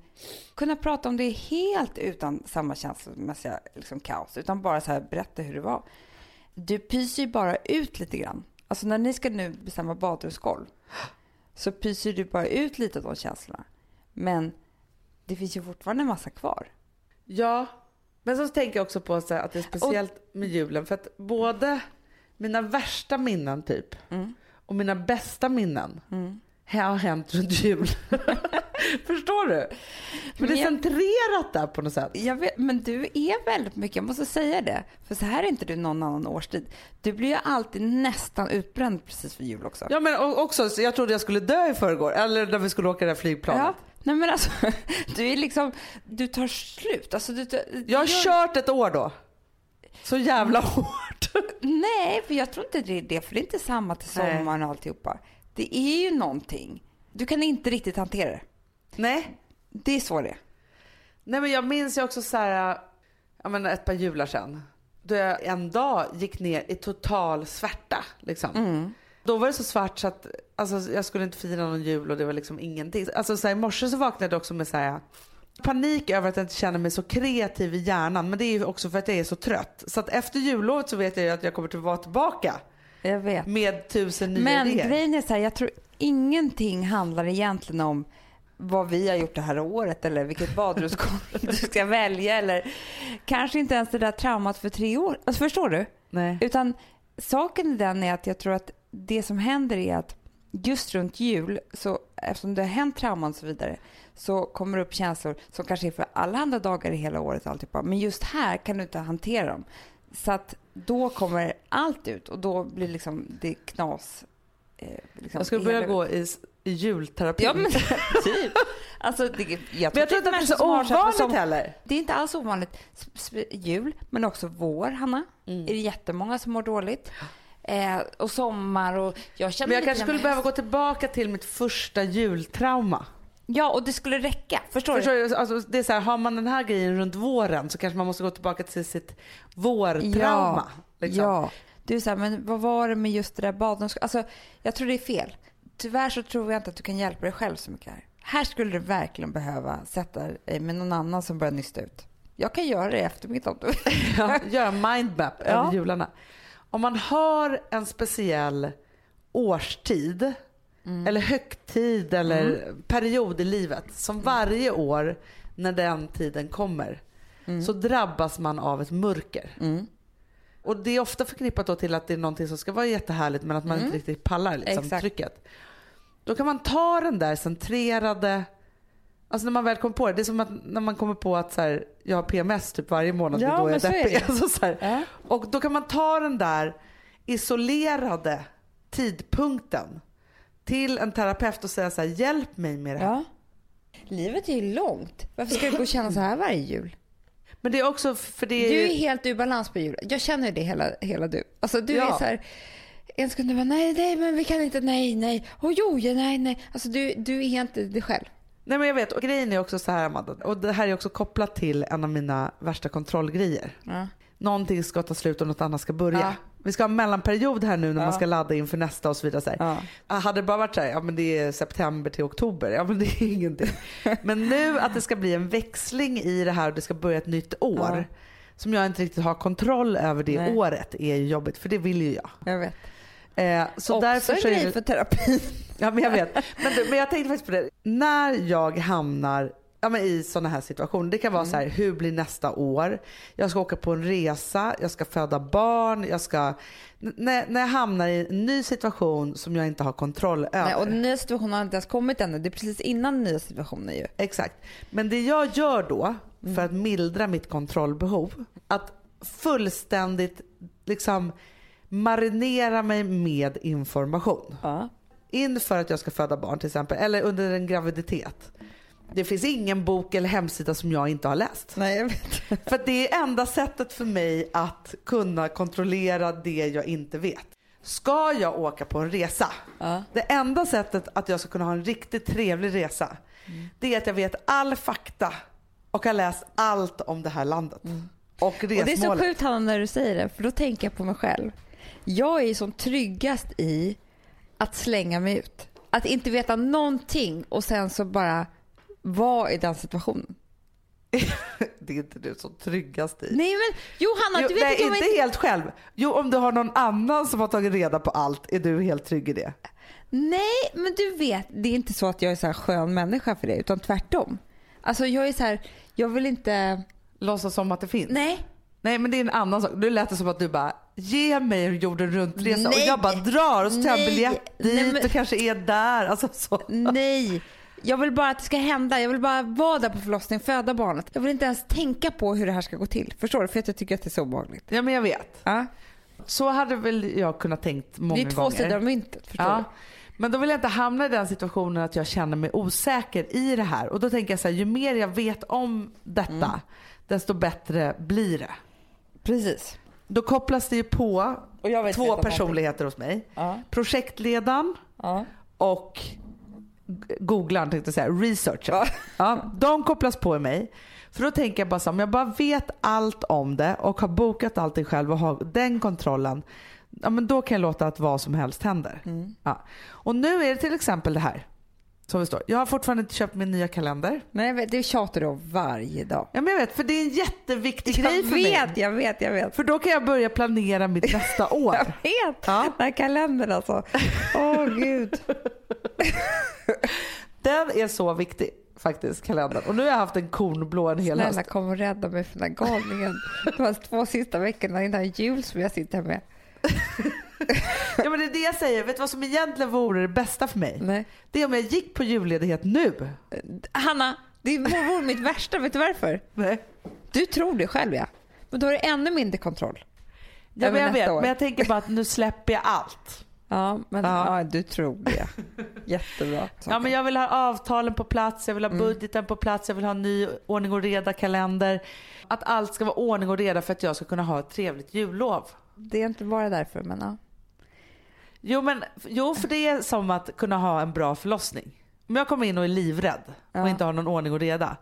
kunna prata om det helt utan samma känslomässiga liksom, kaos utan bara så här berätta hur det var. Du pyser ju bara ut lite grann. Alltså när ni ska nu bestämma badrumsgolv så pyser du bara ut lite av de känslorna. Men det finns ju fortfarande en massa kvar. Ja, men så tänker jag också på så att det är speciellt med julen för att både mina värsta minnen typ Mm. och mina bästa minnen har hänt runt jul. Förstår du? Men det är Men jag- centrerat där på något sätt. Jag vet, men du är väldigt mycket, jag måste säga det. För så här är inte du någon annan årstid. Du blir ju alltid nästan utbränd precis för jul också. Ja men också, så jag trodde jag skulle dö i förrgår eller när vi skulle åka det där flygplanet. Ja. Nej men alltså, du är liksom, du tar slut. Alltså, du, tar- Jag har gör- kört ett år då. Så jävla hårt. Nej, för jag tror inte det är det. För det är inte samma till sommaren och alltihopa. Det är ju någonting. Du kan inte riktigt hantera det. Nej. Det är så det är. Nej men jag minns ju också så här, jag menar ett par jular sedan. Då jag en dag gick ner i total svärta. Liksom. Då var det så svart så att alltså, jag skulle inte fira någon jul och det var liksom ingenting. Alltså, så här, I morse så vaknade jag också med så här, panik över att jag inte känner mig så kreativ i hjärnan. Men det är ju också för att jag är så trött. Så att efter jullovet så vet jag ju att jag kommer att vara tillbaka Jag vet. med tusen nya Men idéer. grejen är så här, jag tror ingenting handlar egentligen om vad vi har gjort det här året eller vilket badrumsgolv du ska välja eller kanske inte ens det där traumat för tre år. Alltså, förstår du? Nej. Utan saken i den är att jag tror att det som händer är att just runt jul, så eftersom det har hänt trauman och så vidare, så kommer det upp känslor som kanske är för alla andra dagar i hela året alltihopa. Men just här kan du inte hantera dem. Så att då kommer allt ut och då blir liksom det knas. Eh, liksom Jag skulle börja gå i julterapi. Ja men typ. Alltså, det, jag, men jag tror inte att det är så ovanligt som- heller. det är inte alls ovanligt. Jul, men också vår, Hanna. Mm. Är det jättemånga som mår dåligt. Eh, och sommar och jag känner Men jag kanske skulle behöva gå tillbaka till mitt första jultrauma. Ja, och det skulle räcka. Förstår, Förstår du? Alltså, det är så här, har man den här grejen runt våren så kanske man måste gå tillbaka till sitt vårtrauma. liksom. Ja. Du är så här, men vad var det med just det där badrumsgolvet? Alltså, jag tror det är fel. Tyvärr så tror jag inte att du kan hjälpa dig själv så mycket här. Här skulle du verkligen behöva sätta dig med någon annan som börjar nysta ut. Jag kan göra det i eftermiddag om du vill. Ja, göra mindmap Ja. över jularna. Om man har en speciell årstid Mm. eller högtid eller period i livet som varje år när den tiden kommer så drabbas man av ett mörker. Mm. Och det är ofta förknippat då till att det är någonting som ska vara jättehärligt men att man inte riktigt pallar liksom, Mm. Exakt. trycket. Då kan man ta den där centrerade Alltså när man väl kommer på det, det är som att när man kommer på att så här, jag har PMS typ varje månad, Ja, är då men jag så är är deppig. det. Alltså så. Ja. Och då kan man ta den där isolerade tidpunkten till en terapeut och säga så här, hjälp mig med det här. Ja. Livet är ju långt. Varför ska du gå och känna så här varje jul? Men det är också för det Du är helt ur balans på jul. Jag känner det hela, hela du. Alltså du Ja. är så här, en sekund du bara nej, nej, men vi kan inte, nej, nej, och jo, ja, nej, nej. Alltså du, du är helt dig själv. Nej men jag vet, och grejen är också så här Amanda, och det här är också kopplat till en av mina värsta kontrollgrejer. Ja. Någonting ska ta slut och något annat ska börja. Ja. Vi ska ha en mellanperiod här nu när Ja. man ska ladda inför nästa och så vidare. Så här. Ja. Ah, Hade det bara varit så här, ja men det är september till oktober, ja men det är ingenting. men nu att det ska bli en växling i det här och det ska börja ett nytt år. Ja. Som jag inte riktigt har kontroll över det Nej. året är ju jobbigt för det vill ju jag. Jag vet. Eh, så Också därför en grej för terapi. Ja men jag vet. Men, men jag tänkte faktiskt på det. När jag hamnar ja, men i sådana här situationer. Det kan vara så här, hur blir nästa år? Jag ska åka på en resa, jag ska föda barn, jag ska... När, när jag hamnar i en ny situation som jag inte har kontroll över. Nej, och den nya situationen har inte ens kommit ännu. Det är precis innan den nya situationen ju. Exakt. Men det jag gör då för att mildra mitt kontrollbehov, att fullständigt liksom marinera mig med information. Ja. inför att jag ska föda barn till exempel, eller under en graviditet. Det finns ingen bok eller hemsida som jag inte har läst. Nej, jag vet. För det är enda sättet för mig att kunna kontrollera det jag inte vet. Ska jag åka på en resa, Ja. det enda sättet att jag ska kunna ha en riktigt trevlig resa, det är att jag vet all fakta och har läst allt om det här landet. och Och det är så resmålet. sjukt Hanna när du säger det, för då tänker jag på mig själv. Jag är ju som tryggast i att slänga mig ut. Att inte veta någonting och sen så bara vara i den situationen. Det är inte du som tryggast i. Nej men Johanna, Jo, du vet nej, att jag inte helt själv. Jo, om du har någon annan som har tagit reda på allt är du helt trygg i det. Nej, men du vet, det är inte så att jag är så här skön människa för det, utan tvärtom. Alltså jag är så här, jag vill inte... Låtsas som att det finns. Nej. Nej men det är en annan sak. Nu lät det som att du bara ge mig en jorden runt-resa och Nej. jag bara drar och så tar jag Nej. biljett dit Nej, men- och kanske är där. Alltså, så. Nej. Jag vill bara att det ska hända. Jag vill bara vara där på förlossningen, föda barnet. Jag vill inte ens tänka på hur det här ska gå till. Förstår du? För att jag tycker att det är så obehagligt. Ja men jag vet. Ja. Så hade väl jag kunnat tänkt många Det gånger. är två sidor av myntet. Förstår Ja. Men då vill jag inte hamna i den situationen att jag känner mig osäker i det här. Och då tänker jag så här, ju mer jag vet om detta, Mm. desto bättre blir det. du? Precis. Då kopplas det ju på Och jag vet två personligheter hos mig. Ja. Projektledaren Ja. och g- googlaren tänkte säga, researchen. Ja. Ja, de kopplas på i mig. För då tänker jag bara så om jag bara vet allt om det och har bokat allting själv och har den kontrollen. Ja, men då kan jag låta att vad som helst händer. Mm. Ja. Och nu är det till exempel det här. Som det står. Jag har fortfarande inte köpt min nya kalender. Vet, det tjatar du om varje dag. Ja, men jag vet, för det är en jätteviktig Jag grej för vet, mig. jag vet, jag vet. För då kan jag börja planera mitt nästa år. Jag vet. Ja. Den här kalendern alltså. Åh gud. Den är så viktig faktiskt, kalendern. Och nu har jag haft en kornblå en hel höst. Snälla kom och rädda mig från den här galningen. Det var två sista veckorna innan jul som jag sitter här med. Ja men det är det jag säger. Vet du vad som egentligen vore det bästa för mig? Nej. Det är om jag gick på julledighet nu. Hanna, det vore mitt värsta. Vet du varför? Nej. Du tror det själv ja. Men då har du ännu mindre kontroll. Ja, men jag vet, år. men jag tänker bara att nu släpper jag allt. Ja, men Ja. ja. du tror det. Jättebra. Ja, men jag vill ha avtalen på plats, jag vill ha budgeten på plats, jag vill ha en ny ordning och reda kalender. Att allt ska vara ordning och reda för att jag ska kunna ha ett trevligt jullov. Det är inte bara därför, men ja. Jo, men, jo för det är som att kunna ha en bra förlossning. Om jag kommer in och är livrädd och Ja. inte har någon ordning och reda.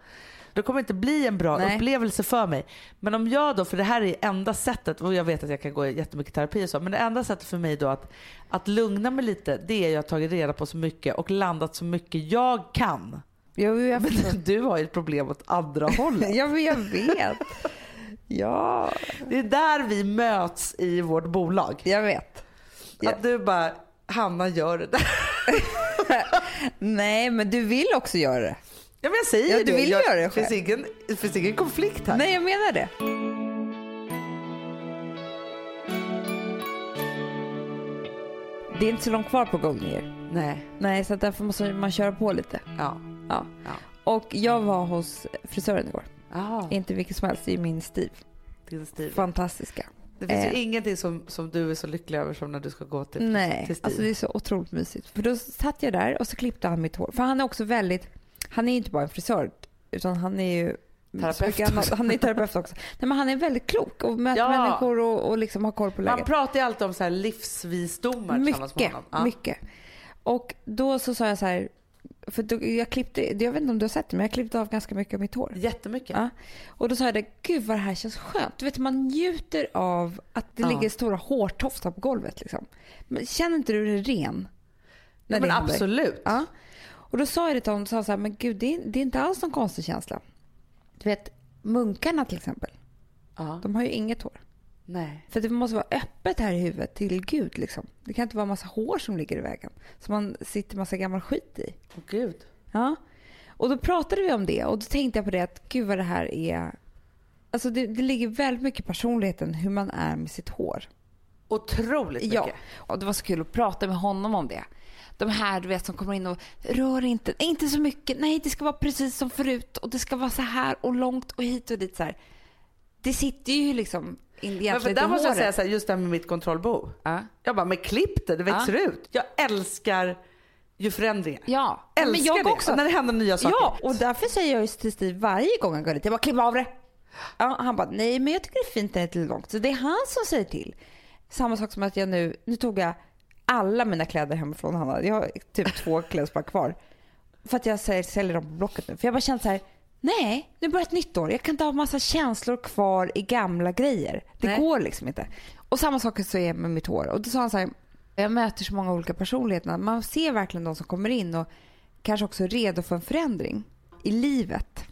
Då kommer det inte bli en bra Nej. upplevelse för mig. Men om jag då, för det här är enda sättet, och jag vet att jag kan gå i jättemycket terapi och så, men det enda sättet för mig då att, att lugna mig lite, det är att jag har tagit reda på så mycket och landat så mycket jag kan. Jo, jag, Men du har ju ett problem åt andra hållet. ja, men jag vet. Ja, Det är där vi möts i vårt bolag. jag vet. Ja. Att du bara, Hanna gör det där. Nej, men du vill också göra det. Ja men jag säger Ja, det. du vill jag, göra det det finns ingen, det finns ingen konflikt här. Nej, jag menar det. Det är inte så långt kvar på Golden Year. Nej. Nej, så därför måste man köra på lite. Ja. Ja. Ja. Och jag var hos frisören igår. Ah, Inte vilken som helst, det är min Steve. din stil. Fantastiska. Det finns ju Eh. ingenting som, som du är så lycklig över som när du ska gå till, Nej, till alltså det är så otroligt mysigt. För då satt jag där och så klippte han mitt hår. För han är också väldigt, han är ju inte bara en frisör utan han är ju Terapeut mycket. Han är terapeut också. Nej, men han är väldigt klok och möter Ja. människor och, och liksom har koll på Man läget. pratar ju alltid om så här livsvisdomar tillsammans med Mycket, honom. Ja. mycket. Och då så sa jag så här, för då, jag klippte, jag vet inte om du har sett det, men jag klippte av ganska mycket av mitt hår. Jättemycket. Ja. Och då sa jag det, gud vad det här känns skönt. Du vet man njuter av att det Ja. ligger stora hårtofsar på golvet liksom. Men känner inte du dig ren? Ja, men händer? absolut. Ja. Och då sa jag det till honom, sa så här, men gud det är, det är inte alls någon konstig känsla. Du vet munkarna till exempel, Ja. de har ju inget hår. Nej. För det måste vara öppet här i huvudet till Gud liksom. Det kan inte vara massa hår som ligger i vägen. Som man sitter massa gammal skit i. Åh gud. Ja. Och då pratade vi om det och då tänkte jag på det att gud vad det här är... Alltså det, det ligger väldigt mycket i personligheten hur man är med sitt hår. Otroligt mycket. Ja, och det var så kul att prata med honom om det. De här du vet som kommer in och rör inte, inte så mycket, nej det ska vara precis som förut och det ska vara så här och långt och hit och dit så här. Det sitter ju liksom in, Men för egentligen där måste jag säga så här, just det här med mitt kontrollbo. Ja. Jag bara, men klipp det, det växer ut. Jag älskar ju förändringar. Ja, Älskar men jag det. också. När det händer nya saker. Ja, och därför säger jag ju till Steve varje gång han går dit, jag bara klipp av det. Ja, han bara, nej men jag tycker det är fint när det är lite långt. Så det är han som säger till. Samma sak som att jag nu, nu tog jag alla mina kläder hemifrån Hanna. Jag har typ två klädesplagg kvar. För att jag säljer, säljer dem på Blocket nu. För jag bara kände så här, Nej, nu börjar ett nytt år. Jag kan inte ha massa känslor kvar i gamla grejer. Det Nej. går liksom inte. Och samma sak så är med mitt hår. Och då sa han så här, jag möter så många olika personligheter. Man ser verkligen de som kommer in och kanske också är redo för en förändring i livet.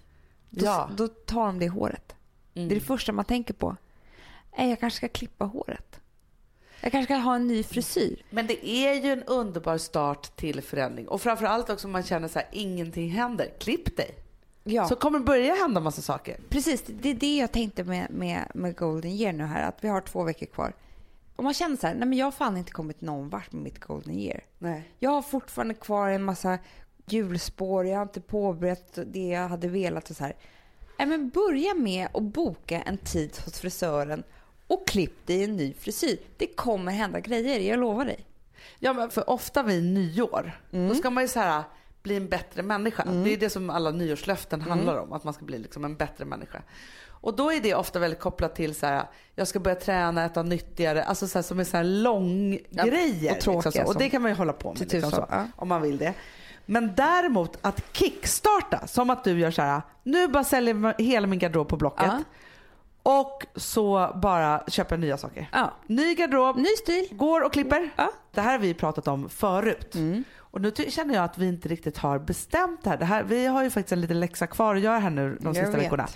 Då, Ja. då tar de det i håret. Det är det första man tänker på. Jag kanske ska klippa håret. Jag kanske ska ha en ny frisyr. Men det är ju en underbar start till förändring. Och framförallt också om man känner så här, ingenting händer. Klipp dig. Ja. Så kommer det börja hända massa saker. Precis, det är det jag tänkte med, med, med Golden Year nu här, att vi har två veckor kvar. Om man känner så här, nej men jag har fan inte kommit någon vart med mitt Golden Year. Nej. Jag har fortfarande kvar en massa hjulspår, jag har inte påbörjat det jag hade velat och så här. Nej men börja med att boka en tid hos frisören och klipp dig en ny frisyr. Det kommer hända grejer, jag lovar dig. Ja men för ofta vid nyår, då ska man ju så här bli en bättre människa. Det är det som alla nyårslöften handlar om, att man ska bli liksom en bättre människa. Och då är det ofta väldigt kopplat till så här, jag ska börja träna, äta nyttigare, alltså så här, som är så här lång Ja, grejer. och tråkiga liksom. Och det kan man ju hålla på med liksom tusan, så, ja. om man vill det. Men däremot att kickstarta, som att du gör så här, nu bara säljer jag hela min garderob på Blocket. Ja. Och så bara köper nya saker. Ny garderob, Ny stil. går och klipper. Det här har vi pratat om förut. Och nu känner jag att vi inte riktigt har bestämt det här. det här. Vi har ju faktiskt en liten läxa kvar att göra här nu de Jag sista vet. veckorna.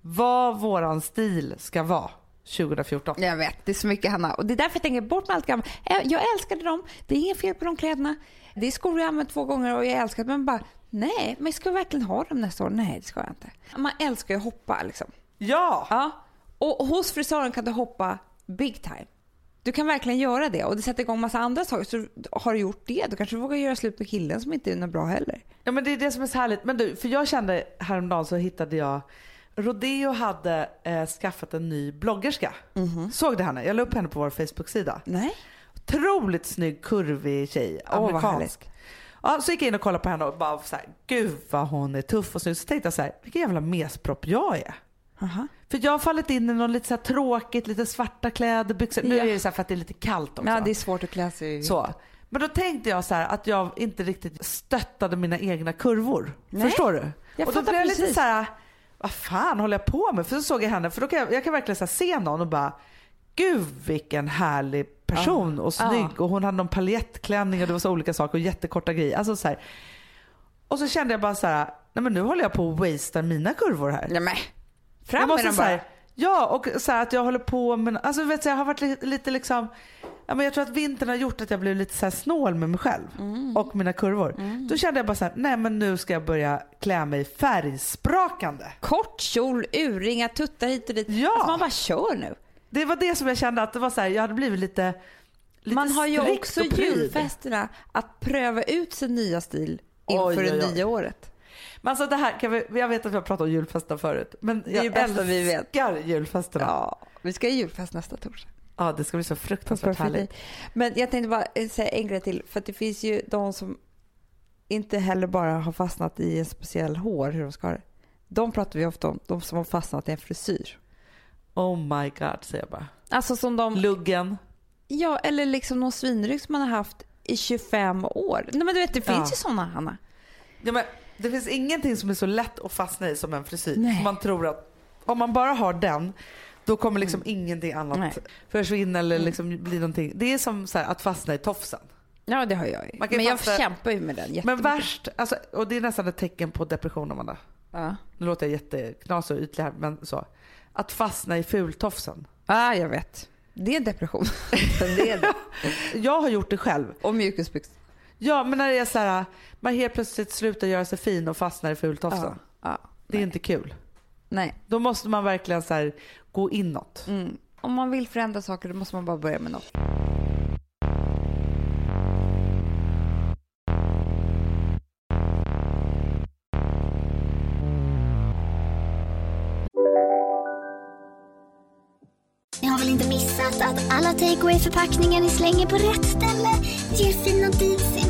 Vad våran stil ska vara 2014. Jag vet, det är så mycket Hanna. Och det är därför jag tänker bort med allt gammalt. Jag- älskade dem, det är inget fel på de kläderna. Det är skor jag använt två gånger och jag älskar dem. Men bara, nej, men ska jag verkligen ha dem nästa år? Nej, det ska jag inte. Man älskar ju att hoppa liksom. Ja! Ja. Och hos frisören kan du hoppa big time. Du kan verkligen göra det och det sätter igång massa andra saker. Så har du gjort det, då kanske du vågar göra slut med killen som inte är något bra heller. Ja men det är det som är så härligt. Men du, för jag kände häromdagen så hittade jag Rodeo hade eh, skaffat en ny bloggerska. Såg du henne? Jag la upp henne på vår Facebook-sida. Nej. Otroligt snygg, kurvig tjej. Åh, vad Amerikansk. Ja, så gick jag in och kollade på henne och bara så här, gud vad hon är tuff och snygg. Så tänkte jag så här, vilken jävla mespropp jag är. Aha. För jag har fallit in i något lite så tråkigt, lite svarta kläder, byxor. Nu Ja. är det så för att det är lite kallt också. Ja, det är svårt att klä sig så. Men då tänkte jag så här att jag inte riktigt stöttade mina egna kurvor. Nej, Förstår du? jag och då blev jag lite så här, vad fan håller jag på med? För så såg jag henne, för då kan jag, jag kan verkligen så se någon och bara, gud vilken härlig person och snygg. Ja. Och hon hade någon paljettklänning och det var så olika saker och jättekorta grejer. Alltså så här. Och så kände jag bara så här, nej men nu håller jag på att wastea mina kurvor här. Nej fram med dem bara. här, Ja, och så här att jag håller på med, alltså vet du, jag har varit lite, lite liksom, ja, men jag tror att vintern har gjort att jag blev lite så här snål med mig själv Mm. och mina kurvor. Då kände jag bara så här, nej men nu ska jag börja klä mig färgsprakande. Kort kjol, urringar, tuttar hit och dit. Ja. Alltså man bara kör nu. Det var det som jag kände att det var så här, jag hade blivit lite, lite Man har ju också julfesterna att pröva ut sin nya stil inför Oj, oj, det oj. nya året. Men alltså det här, kan vi, jag vet att vi har pratat om julfesten förut, men är jag bästa vi vet. älskar julfesterna. Ja. Ja, vi ska ha julfest nästa torsdag. det ska bli så fruktansvärt härligt. Men jag tänkte bara säga en grej till. För det finns ju de som inte heller bara har fastnat i en speciell hår, hur de ska ha det. De pratar vi ofta om, de som har fastnat i en frisyr. Oh my god säger jag bara. Alltså som de, Luggen. ja eller liksom någon svinrygg som man har haft i 25 år. Nej men du vet det finns Ja. ju sådana Hanna. Ja, men det finns ingenting som är så lätt att fastna i som en frisyr. Nej. Man tror att om man bara har den då kommer liksom ingenting annat Nej. försvinna eller liksom bli någonting. Det är som här, att fastna i tofsen. Ja det har jag ju. Men jag fasta- kämpar ju med den Men värst, alltså, och det är nästan ett tecken på depression Amanda. Ja. Nu låter jag jätteknasig och ytlig här men så. Att fastna i fultofsen. ah, jag vet. Det är depression. det är det. Jag har gjort det själv. Och mjukisbyxor. Ja men när det är så här, man helt plötsligt slutar göra sig fin och fastnar i fultofsen. Ja. Ja. Det är inte kul. Nej. Då måste man verkligen så här, gå inåt. Mm. Om man vill förändra saker då måste man bara börja med något. Ni har väl inte missat att alla takeaway förpackningar ni slänger på rätt ställe ger fina deals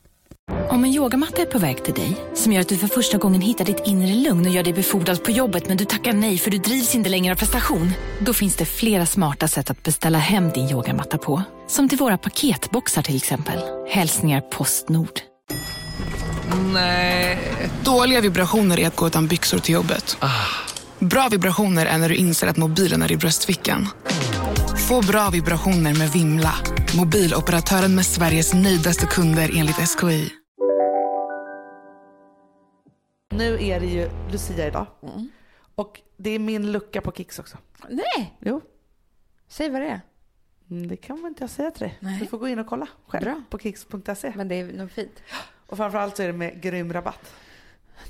Om en yogamatta är på väg till dig, som gör att du för första gången hittar ditt inre lugn och gör dig befordrad på jobbet men du tackar nej för du drivs inte längre av prestation. Då finns det flera smarta sätt att beställa hem din yogamatta på. Som till våra paketboxar till exempel. Hälsningar Postnord. Dåliga vibrationer är att gå utan byxor till jobbet. Bra vibrationer är när du inser att mobilen är i bröstfickan. Få bra vibrationer med Vimla. Mobiloperatören med Sveriges nöjdaste kunder enligt SKI. Nu är det ju Lucia idag. Och det är min lucka på Kicks också. Nej, Jo, säg vad det är. mm, det kan man inte jag säga till dig. Nej. Du får gå in och kolla själv Bra. på kicks.se. Men det är nog fint. Och framförallt så är det med grym rabatt.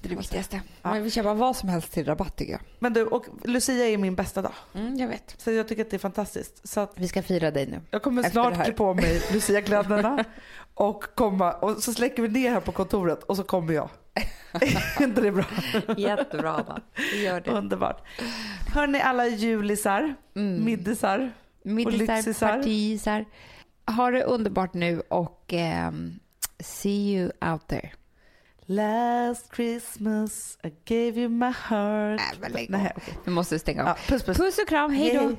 Det är det viktigaste. Ja. Man vill köpa vad som helst till rabatt tycker jag. Men du, och Lucia är min bästa dag. Mm, jag vet. Så jag tycker att det är fantastiskt. Så att Vi ska fira dig nu. jag kommer Efter snart klä på mig Lucia-kläderna och komma och så släcker vi ner här på kontoret och så kommer jag. är inte det bra? Jättebra. Vi gör det. Underbart. Hörni alla julisar, middisar. Middisar, lyxisar. partisar. Ha det underbart nu och ehm, see you out there. Last Christmas I gave you my heart. Nej, men lägg Nej, okej. Nu måste vi stänga av. Ja, puss puss. Puss och kram, hej då.